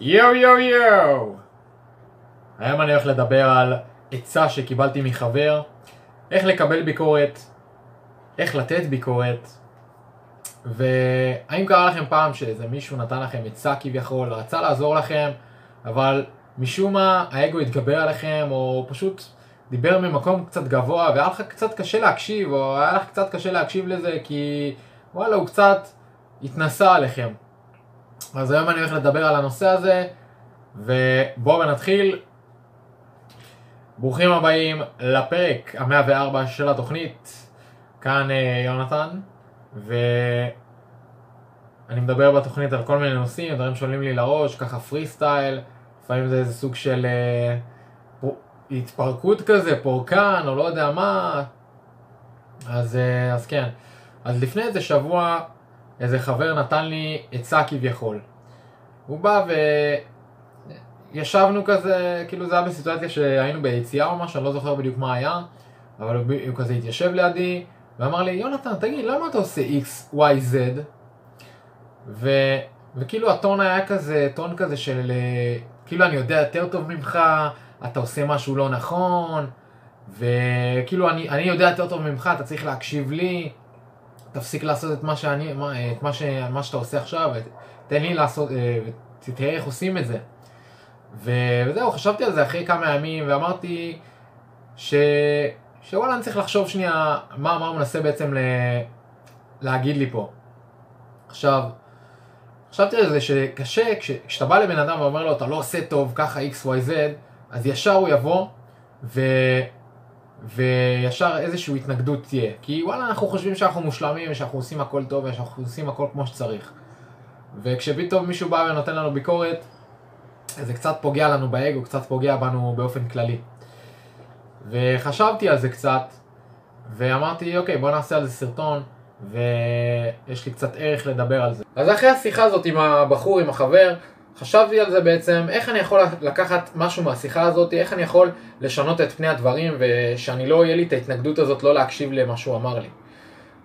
יואו יואו יואו! היום אני הולך לדבר על עצה שקיבלתי מחבר, איך לקבל ביקורת, איך לתת ביקורת, והאם קרה לכם פעם שאיזה מישהו נתן לכם עצה כביכול, רצה לעזור לכם, אבל משום מה האגו התגבר עליכם, או פשוט דיבר ממקום קצת גבוה, והיה לך קצת קשה להקשיב, או היה לך קצת קשה להקשיב לזה, כי וואלה הוא קצת התנסה עליכם. אז היום אני הולך לדבר על הנושא הזה, ובואו נתחיל. ברוכים הבאים לפרק המאה וארבע של התוכנית. כאן אה, יונתן, ואני מדבר בתוכנית על כל מיני נושאים, דברים שעולים לי לראש, ככה פרי סטייל, לפעמים זה איזה סוג של אה. התפרקות כזה, פורקן, או לא יודע מה. אז, אה, אז כן. אז לפני איזה שבוע איזה חבר נתן לי עצה כביכול. הוא בא וישבנו כזה, כאילו זה היה בסיטואציה שהיינו ביציאה או משהו, אני לא זוכר בדיוק מה היה, אבל הוא, הוא כזה התיישב לידי ואמר לי, יונתן, תגיד, למה אתה עושה X, Y, Z? ו, וכאילו הטון היה כזה, טון כזה של, כאילו אני יודע יותר טוב ממך, אתה עושה משהו לא נכון, וכאילו אני, אני יודע יותר טוב ממך, אתה צריך להקשיב לי. תפסיק לעשות את מה שאני, את מה, ש, מה שאתה עושה עכשיו, תן לי לעשות, אה, תראה איך עושים את זה. וזהו, חשבתי על זה אחרי כמה ימים, ואמרתי ש... שוואלה, אני צריך לחשוב שנייה מה, מה הוא מנסה בעצם ל... להגיד לי פה. עכשיו, חשבתי על זה שקשה, כש, כשאתה בא לבן אדם ואומר לו, אתה לא עושה טוב, ככה x, y, z, אז ישר הוא יבוא, ו... וישר איזושהי התנגדות תהיה. כי וואלה, אנחנו חושבים שאנחנו מושלמים, ושאנחנו עושים הכל טוב, ושאנחנו עושים הכל כמו שצריך. וכשפתאום מישהו בא ונותן לנו ביקורת, זה קצת פוגע לנו באגו, קצת פוגע בנו באופן כללי. וחשבתי על זה קצת, ואמרתי, אוקיי, בוא נעשה על זה סרטון, ויש לי קצת ערך לדבר על זה. אז אחרי השיחה הזאת עם הבחור, עם החבר, חשבתי על זה בעצם, איך אני יכול לקחת משהו מהשיחה הזאת, איך אני יכול לשנות את פני הדברים ושאני לא, יהיה לי את ההתנגדות הזאת לא להקשיב למה שהוא אמר לי.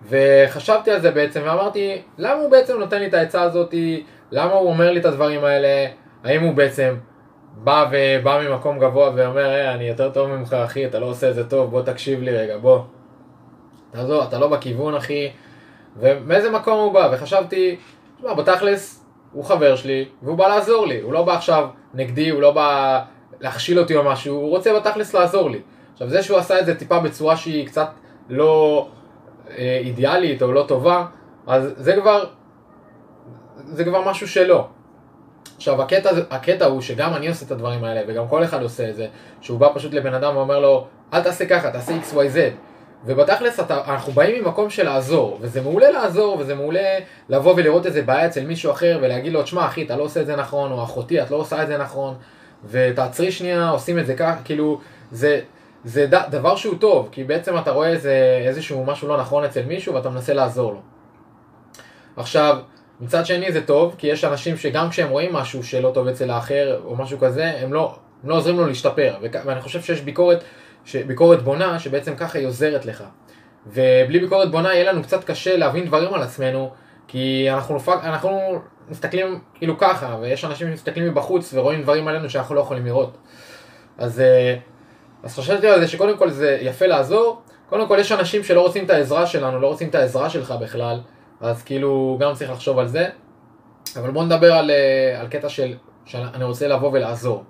וחשבתי על זה בעצם ואמרתי, למה הוא בעצם נותן לי את העצה הזאת, למה הוא אומר לי את הדברים האלה, האם הוא בעצם בא ובא ממקום גבוה ואומר, hey, אני יותר טוב ממך אחי, אתה לא עושה את זה טוב, בוא תקשיב לי רגע, בוא. תעזור, אתה לא בכיוון אחי, ומאיזה מקום הוא בא, וחשבתי, תשמע, בתכלס, הוא חבר שלי, והוא בא לעזור לי, הוא לא בא עכשיו נגדי, הוא לא בא להכשיל אותי או משהו, הוא רוצה בתכלס לעזור לי. עכשיו זה שהוא עשה את זה טיפה בצורה שהיא קצת לא אה, אידיאלית או לא טובה, אז זה כבר, זה כבר משהו שלא. עכשיו הקטע, הקטע הוא שגם אני עושה את הדברים האלה וגם כל אחד עושה את זה, שהוא בא פשוט לבן אדם ואומר לו אל תעשה ככה, תעשה XYZ ובתכלס אנחנו באים ממקום של לעזור, וזה מעולה לעזור, וזה מעולה לבוא ולראות איזה בעיה אצל מישהו אחר, ולהגיד לו, תשמע אחי, אתה לא עושה את זה נכון, או אחותי, את לא עושה את זה נכון, ותעצרי שנייה, עושים את זה ככה, כאילו, זה, זה ד, דבר שהוא טוב, כי בעצם אתה רואה איזה, איזשהו משהו לא נכון אצל מישהו, ואתה מנסה לעזור לו. עכשיו, מצד שני זה טוב, כי יש אנשים שגם כשהם רואים משהו שלא טוב אצל האחר, או משהו כזה, הם לא, הם לא עוזרים לו להשתפר, ואני חושב שיש ביקורת ביקורת בונה, שבעצם ככה היא עוזרת לך. ובלי ביקורת בונה יהיה לנו קצת קשה להבין דברים על עצמנו, כי אנחנו, אנחנו מסתכלים כאילו ככה, ויש אנשים שמסתכלים מבחוץ ורואים דברים עלינו שאנחנו לא יכולים לראות. אז, אה, אז חשבתי על זה שקודם כל זה יפה לעזור, קודם כל יש אנשים שלא רוצים את העזרה שלנו, לא רוצים את העזרה שלך בכלל, אז כאילו גם צריך לחשוב על זה. אבל בוא נדבר על, אה, על קטע של שאני רוצה לבוא ולעזור.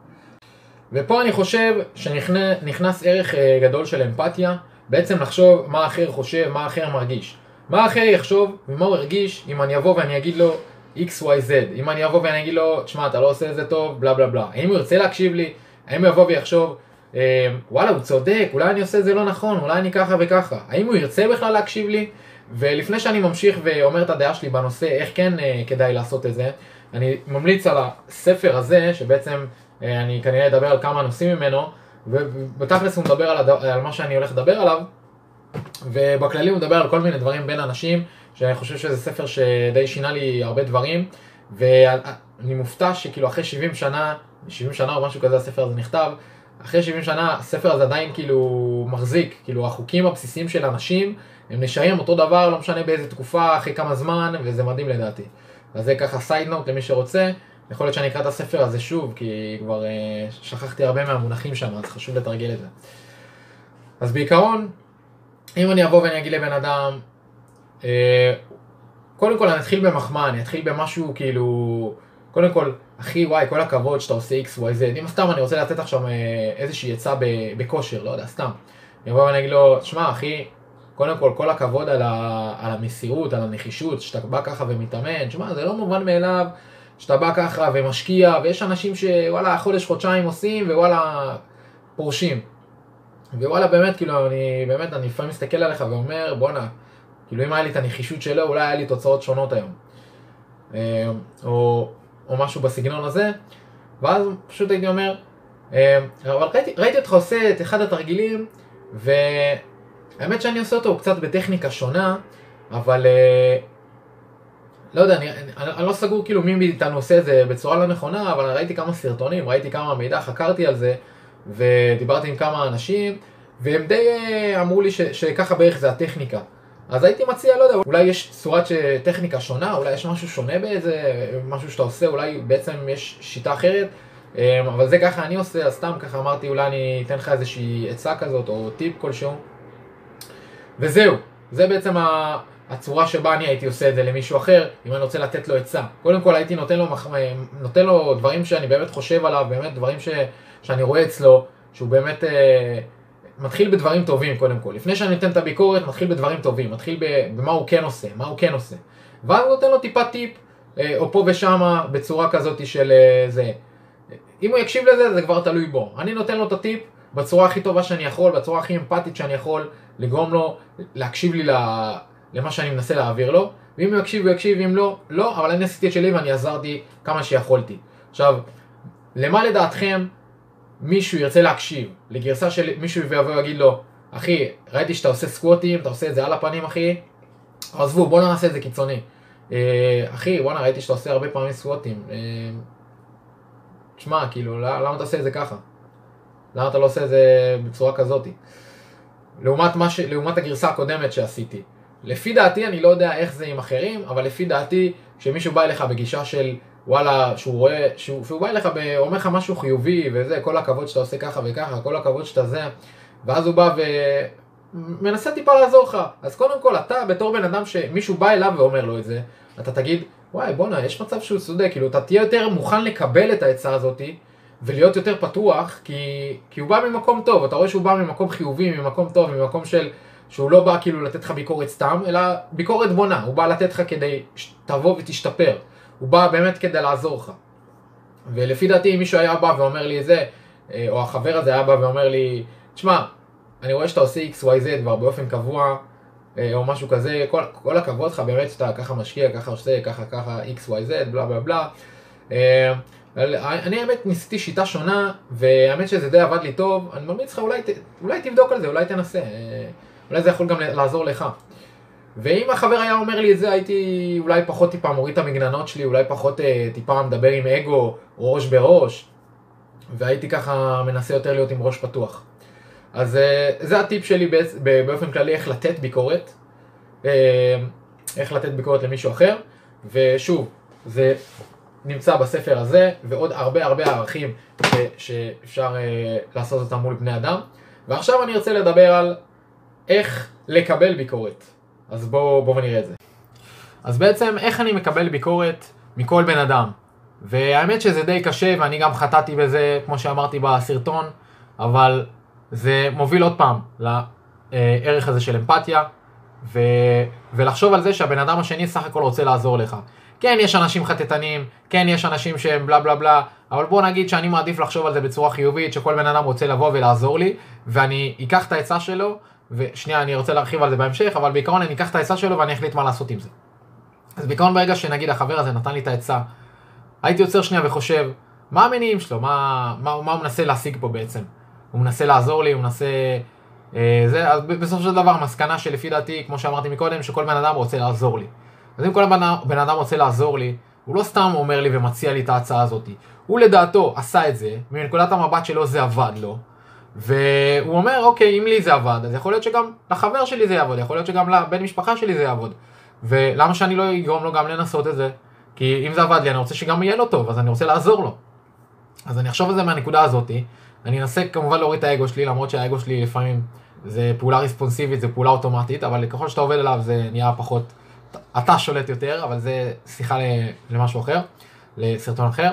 ופה אני חושב שנכנס ערך אה, גדול של אמפתיה, בעצם לחשוב מה האחר חושב, מה האחר מרגיש. מה האחר יחשוב ומה הוא ירגיש אם אני אבוא ואני אגיד לו XYZ, אם אני אבוא ואני אגיד לו, תשמע, אתה לא עושה את זה טוב, בלה בלה בלה. האם הוא ירצה להקשיב לי? האם הוא יבוא ויחשוב, אה, וואלה, הוא צודק, אולי אני עושה את זה לא נכון, אולי אני ככה וככה. האם הוא ירצה בכלל להקשיב לי? ולפני שאני ממשיך ואומר את הדעה שלי בנושא, איך כן אה, כדאי לעשות את זה, אני ממליץ על הספר הזה, שבעצם אני כנראה אדבר על כמה נושאים ממנו, ובתכלס הוא מדבר על, הד... על מה שאני הולך לדבר עליו, ובכללי הוא מדבר על כל מיני דברים בין אנשים, שאני חושב שזה ספר שדי שינה לי הרבה דברים, ואני מופתע שכאילו אחרי 70 שנה, 70 שנה או משהו כזה הספר הזה נכתב, אחרי 70 שנה הספר הזה עדיין כאילו מחזיק, כאילו החוקים הבסיסיים של אנשים הם נשארים אותו דבר, לא משנה באיזה תקופה, אחרי כמה זמן, וזה מדהים לדעתי. אז זה ככה סייד נוט למי שרוצה. יכול להיות שאני אקרא את הספר הזה שוב, כי כבר uh, שכחתי הרבה מהמונחים שם, אז חשוב לתרגל את זה. אז בעיקרון, אם אני אבוא ואני אגיד לבן אדם, uh, קודם כל אני אתחיל במחמאה, אני אתחיל במשהו כאילו, קודם כל, אחי וואי, כל הכבוד שאתה עושה x, y, z, אם סתם אני רוצה לתת עכשיו איזושהי עצה בכושר, לא יודע, סתם. אני אבוא ואני אגיד לו, שמע אחי, קודם כל, כל הכבוד על, ה, על המסירות, על הנחישות, שאתה בא ככה ומתאמן, שמע, זה לא מובן מאליו שאתה בא ככה ומשקיע, ויש אנשים שוואלה, חודש, חודשיים עושים, ווואלה, פורשים. ווואלה, באמת, כאילו, אני, באמת, אני לפעמים מסתכל עליך ואומר, בואנה, כאילו, אם היה לי את הנחישות שלו, אולי היה לי תוצאות שונות היום. אה, או, או משהו בסגנון הזה, ואז פשוט הייתי אומר, אה, אבל ראיתי, ראיתי אותך עושה את אחד התרגילים, והאמת שאני עושה אותו קצת בטכניקה שונה, אבל אה, לא יודע, אני, אני, אני לא סגור כאילו מי מאיתנו עושה את זה בצורה לא נכונה, אבל ראיתי כמה סרטונים, ראיתי כמה מידע, חקרתי על זה, ודיברתי עם כמה אנשים, והם די אה, אמרו לי ש, שככה בערך זה הטכניקה. אז הייתי מציע, לא יודע, אולי יש צורת טכניקה שונה, אולי יש משהו שונה באיזה, משהו שאתה עושה, אולי בעצם יש שיטה אחרת, אה, אבל זה ככה אני עושה, אז סתם ככה אמרתי, אולי אני אתן לך איזושהי עצה כזאת, או טיפ כלשהו. וזהו, זה בעצם ה... הצורה שבה אני הייתי עושה את זה למישהו אחר, אם אני רוצה לתת לו עצה. קודם כל הייתי נותן לו, נותן לו דברים שאני באמת חושב עליו, באמת דברים ש, שאני רואה אצלו, שהוא באמת אה, מתחיל בדברים טובים קודם כל. לפני שאני נותן את הביקורת, מתחיל בדברים טובים, מתחיל במה הוא כן עושה, מה הוא כן עושה. ואז נותן לו טיפה טיפ, אה, או פה ושמה, בצורה כזאת של אה, זה. אם הוא יקשיב לזה, זה כבר תלוי בו. אני נותן לו את הטיפ בצורה הכי טובה שאני יכול, בצורה הכי אמפתית שאני יכול, לגרום לו להקשיב לי למה שאני מנסה להעביר לו, ואם הוא יקשיב הוא יקשיב, אם לא, לא, אבל אני עשיתי את שלי ואני עזרתי כמה שיכולתי. עכשיו, למה לדעתכם מישהו ירצה להקשיב לגרסה של מישהו ויבוא ויגיד לו, אחי, ראיתי שאתה עושה סקווטים, אתה עושה את זה על הפנים אחי, עזבו, בוא נעשה את זה קיצוני. אה, אחי, וואנה, ראיתי שאתה עושה הרבה פעמים סקווטים. אה, תשמע, כאילו, למה אתה עושה את זה ככה? למה אתה לא עושה את זה בצורה כזאת? לעומת, ש... לעומת הגרסה הקודמת שעשיתי. לפי דעתי, אני לא יודע איך זה עם אחרים, אבל לפי דעתי, כשמישהו בא אליך בגישה של וואלה, שהוא רואה, שהוא, שהוא בא אליך ואומר לך משהו חיובי וזה, כל הכבוד שאתה עושה ככה וככה, כל הכבוד שאתה זה, ואז הוא בא ומנסה טיפה לעזור לך. אז קודם כל, אתה בתור בן אדם שמישהו בא אליו ואומר לו את זה, אתה תגיד, וואי בואנה, יש מצב שהוא צודק, כאילו אתה תהיה יותר מוכן לקבל את העצה הזאתי ולהיות יותר פתוח, כי, כי הוא בא ממקום טוב, אתה רואה שהוא בא ממקום חיובי, ממקום טוב, ממקום של... שהוא לא בא כאילו לתת לך ביקורת סתם, אלא ביקורת בונה, הוא בא לתת לך כדי שתבוא ותשתפר, הוא בא באמת כדי לעזור לך. ולפי דעתי אם מישהו היה בא ואומר לי זה, אה, או החבר הזה היה בא ואומר לי, תשמע, אני רואה שאתה עושה XYZ כבר באופן קבוע, אה, או משהו כזה, כל, כל הכבוד לך באמת שאתה ככה משקיע, ככה עושה, ככה ככה XYZ, בלה בלה בלה. אה, אני האמת ניסיתי שיטה שונה, והאמת שזה די עבד לי טוב, אני ממליץ לך אולי, אולי תבדוק על זה, אולי תנסה. אולי זה יכול גם לעזור לך. ואם החבר היה אומר לי את זה, הייתי אולי פחות טיפה מוריד את המגננות שלי, אולי פחות אה, טיפה מדבר עם אגו, ראש בראש, והייתי ככה מנסה יותר להיות עם ראש פתוח. אז אה, זה הטיפ שלי באופן כללי איך לתת ביקורת, אה, איך לתת ביקורת למישהו אחר, ושוב, זה נמצא בספר הזה, ועוד הרבה הרבה ערכים שאפשר אה, לעשות אותם מול בני אדם. ועכשיו אני ארצה לדבר על איך לקבל ביקורת. אז בואו בוא נראה את זה. אז בעצם איך אני מקבל ביקורת מכל בן אדם. והאמת שזה די קשה ואני גם חטאתי בזה, כמו שאמרתי בסרטון, אבל זה מוביל עוד פעם לערך הזה של אמפתיה, ו... ולחשוב על זה שהבן אדם השני סך הכל רוצה לעזור לך. כן, יש אנשים חטטנים, כן, יש אנשים שהם בלה בלה בלה, אבל בוא נגיד שאני מעדיף לחשוב על זה בצורה חיובית, שכל בן אדם רוצה לבוא ולעזור לי, ואני אקח את העצה שלו, ושנייה, אני רוצה להרחיב על זה בהמשך, אבל בעיקרון אני אקח את העצה שלו ואני אחליט מה לעשות עם זה. אז בעיקרון ברגע שנגיד החבר הזה נתן לי את העצה, הייתי עוצר שנייה וחושב, מה המניעים שלו? מה, מה, מה הוא מנסה להשיג פה בעצם? הוא מנסה לעזור לי, הוא מנסה... אה, זה, אז בסופו של דבר, המסקנה שלפי דעתי, כמו שאמרתי מקודם, שכל בן אדם רוצה לעזור לי. אז אם כל בן, בן אדם רוצה לעזור לי, הוא לא סתם אומר לי ומציע לי את ההצעה הזאת. הוא לדעתו עשה את זה, מנקודת המבט שלו זה עבד לו, והוא אומר, אוקיי, אם לי זה עבד, אז יכול להיות שגם לחבר שלי זה יעבוד, יכול להיות שגם לבן משפחה שלי זה יעבוד. ולמה שאני לא אגרום לו גם לנסות את זה? כי אם זה עבד לי, אני רוצה שגם יהיה לו טוב, אז אני רוצה לעזור לו. אז אני אחשוב על זה מהנקודה הזאתי, אני אנסה כמובן להוריד את האגו שלי, למרות שהאגו שלי לפעמים זה פעולה ריספונסיבית, זה פעולה אוטומטית, אבל ככל שאתה עובד עליו זה נהיה פחות, אתה שולט יותר, אבל זה שיחה למשהו אחר, לסרטון אחר.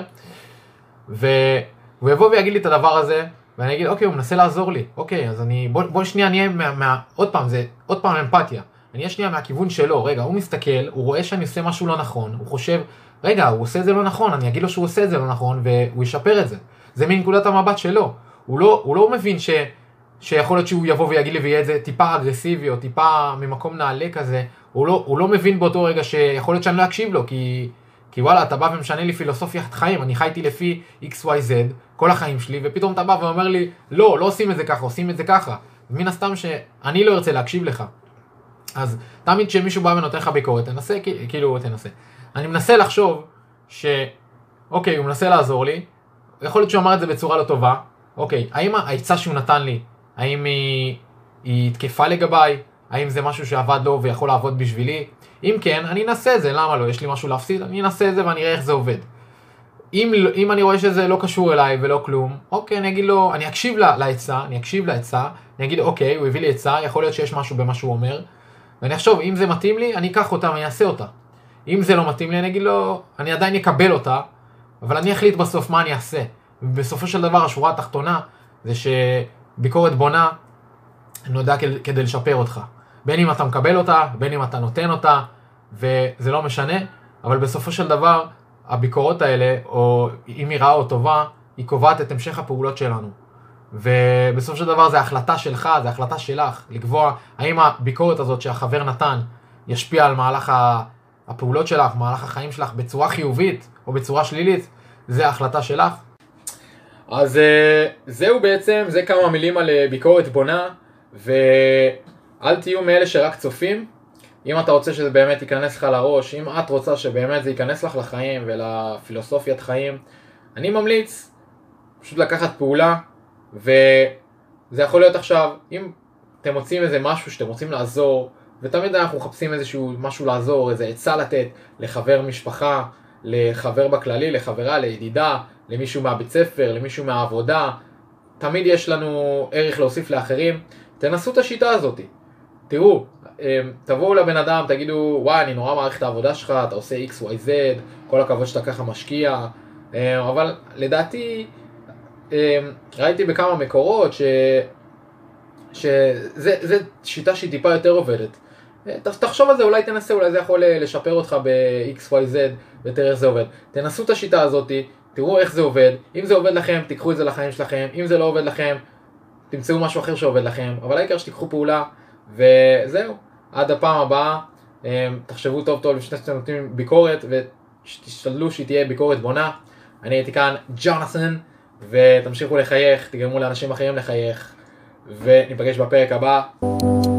והוא יבוא ויגיד לי את הדבר הזה, ואני אגיד, אוקיי, הוא מנסה לעזור לי, אוקיי, אז אני, בוא, בוא שנייה נהיה, מה, מה, עוד פעם, זה עוד פעם אמפתיה. אני אהיה שנייה מהכיוון שלו, רגע, הוא מסתכל, הוא רואה שאני עושה משהו לא נכון, הוא חושב, רגע, הוא עושה את זה לא נכון, אני אגיד לו שהוא עושה את זה לא נכון, והוא ישפר את זה. זה מנקודת המבט שלו. הוא לא, הוא לא מבין ש, שיכול להיות שהוא יבוא ויגיד לי ויהיה איזה טיפה אגרסיבי, או טיפה ממקום נעלה כזה, הוא לא, הוא לא מבין באותו רגע שיכול להיות שאני לא אקשיב לו, כי, כי וואלה, אתה בא ומשנה לי פילוסופיית חיים, אני חייתי לפי XYZ כל החיים שלי, ופתאום אתה בא ואומר לי, לא, לא עושים את זה ככה, עושים את זה ככה. מן הסתם שאני לא ארצה להקשיב לך. אז תמיד כשמישהו בא ונותן לך ביקורת, תנסה, כאילו, תנסה. אני מנסה לחשוב ש... אוקיי, הוא מנסה לעזור לי, יכול להיות שהוא אמר את זה בצורה לא טובה, אוקיי, האם העצה שהוא נתן לי, האם היא, היא תקפה לגביי? האם זה משהו שעבד לו ויכול לעבוד בשבילי? אם כן, אני אנסה את זה, למה לא? יש לי משהו להפסיד? אני אנסה את זה ואני אראה איך זה עובד. אם, אם אני רואה שזה לא קשור אליי ולא כלום, אוקיי, אני אגיד לו, אני אקשיב לעצה, אני אקשיב לעצה, אני אגיד, אוקיי, הוא הביא לי עצה, יכול להיות שיש משהו במה שהוא אומר, ואני אחשוב, אם זה מתאים לי, אני אקח אותה ואני אעשה אותה. אם זה לא מתאים לי, אני אגיד לו, אני עדיין אקבל אותה, אבל אני אחליט בסוף מה אני אעשה. ובסופו של דבר, השורה התחתונה, זה שביקורת בונה נועדה כדי לשפר אותך. בין אם אתה מקבל אותה, בין אם אתה נותן אותה, וזה לא משנה, אבל בסופו של דבר, הביקורות האלה, או אם היא רעה או טובה, היא קובעת את המשך הפעולות שלנו. ובסופו של דבר זה החלטה שלך, זה החלטה שלך, לקבוע האם הביקורת הזאת שהחבר נתן ישפיע על מהלך הפעולות שלך, מהלך החיים שלך בצורה חיובית או בצורה שלילית, זה החלטה שלך. אז אה, זהו בעצם, זה כמה מילים על אה, ביקורת בונה, ואל תהיו מאלה שרק צופים. אם אתה רוצה שזה באמת ייכנס לך לראש, אם את רוצה שבאמת זה ייכנס לך לחיים ולפילוסופיית חיים, אני ממליץ פשוט לקחת פעולה, וזה יכול להיות עכשיו, אם אתם מוצאים איזה משהו שאתם רוצים לעזור, ותמיד אנחנו מחפשים איזשהו משהו לעזור, איזה עצה לתת לחבר משפחה, לחבר בכללי, לחברה, לידידה, למישהו מהבית ספר, למישהו מהעבודה, תמיד יש לנו ערך להוסיף לאחרים, תנסו את השיטה הזאת. תראו, אמ, תבואו לבן אדם, תגידו, וואי, אני נורא מעריך את העבודה שלך, אתה עושה XYZ, כל הכבוד שאתה ככה משקיע, אמ, אבל לדעתי, אמ, ראיתי בכמה מקורות ש... שזה שיטה שהיא טיפה יותר עובדת. תחשוב על זה, אולי תנסה, אולי זה יכול אה, לשפר אותך ב-XYZ ותראה איך זה עובד. תנסו את השיטה הזאת, תראו איך זה עובד, אם זה עובד לכם, תיקחו את זה לחיים שלכם, אם זה לא עובד לכם, תמצאו משהו אחר שעובד לכם, אבל העיקר שתיקחו פעולה, וזהו, עד הפעם הבאה, אה, תחשבו טוב טוב לפני שאתם נותנים ביקורת, ותשתדלו שהיא תהיה ביקורת בונה. אני הייתי כאן ג'ונסון, ותמשיכו לחייך, תגרמו לאנשים אחרים לחייך, וניפגש בפרק הבא.